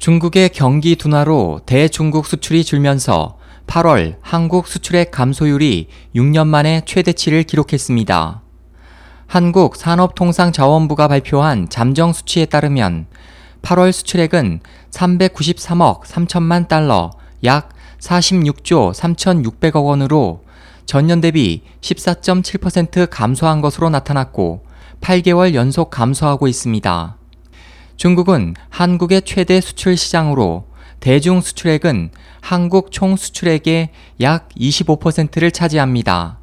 중국의 경기 둔화로 대중국 수출이 줄면서 8월 한국 수출액 감소율이 6년 만에 최대치를 기록했습니다. 한국 산업통상자원부가 발표한 잠정 수치에 따르면 8월 수출액은 393억 3천만 달러, 약 46조 3,600억 원으로 전년 대비 14.7% 감소한 것으로 나타났고 8개월 연속 감소하고 있습니다. 중국은 한국의 최대 수출 시장으로 대중 수출액은 한국 총 수출액의 약 25%를 차지합니다.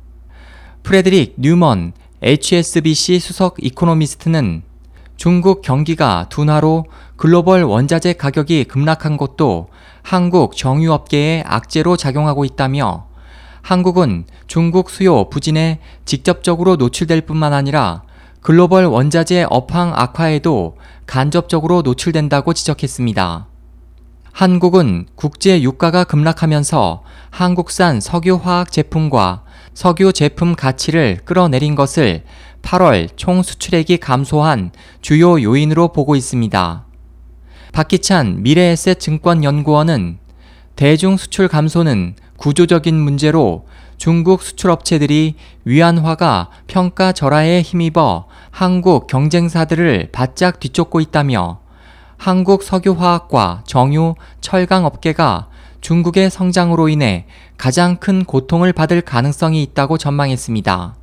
프레드릭 뉴먼 HSBC 수석 이코노미스트는 중국 경기가 둔화로 글로벌 원자재 가격이 급락한 것도 한국 정유업계에 악재로 작용하고 있다며 한국은 중국 수요 부진에 직접적으로 노출될 뿐만 아니라 글로벌 원자재 업황 악화에도 간접적으로 노출된다고 지적했습니다. 한국은 국제 유가가 급락하면서 한국산 석유화학 제품과 석유 제품 가치를 끌어내린 것을 8월 총 수출액이 감소한 주요 요인으로 보고 있습니다. 박기찬 미래에셋 증권연구원은 대중 수출 감소는 구조적인 문제로 중국 수출업체들이 위안화가 평가 절하에 힘입어 한국 경쟁사들을 바짝 뒤쫓고 있다며 한국 석유화학과 정유, 철강 업계가 중국의 성장으로 인해 가장 큰 고통을 받을 가능성이 있다고 전망했습니다.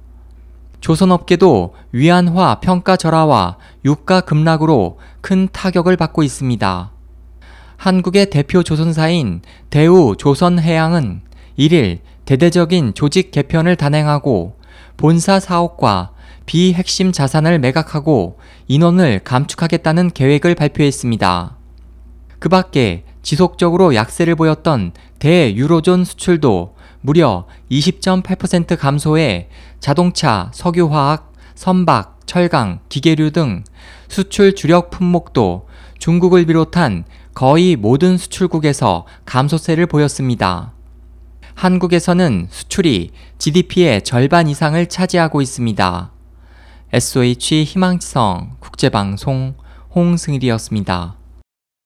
조선업계도 위안화 평가 절하와 유가 급락으로 큰 타격을 받고 있습니다. 한국의 대표 조선사인 대우 조선해양은 1일 대대적인 조직 개편을 단행하고 본사 사옥과 비핵심 자산을 매각하고 인원을 감축하겠다는 계획을 발표했습니다. 그 밖에 지속적으로 약세를 보였던 대유로존 수출도 무려 20.8% 감소해 자동차, 석유화학, 선박, 철강, 기계류 등 수출 주력 품목도 중국을 비롯한 거의 모든 수출국에서 감소세를 보였습니다. 한국에서는 수출이 GDP의 절반 이상을 차지하고 있습니다. SOH 희망지성 국제방송 홍승일이었습니다.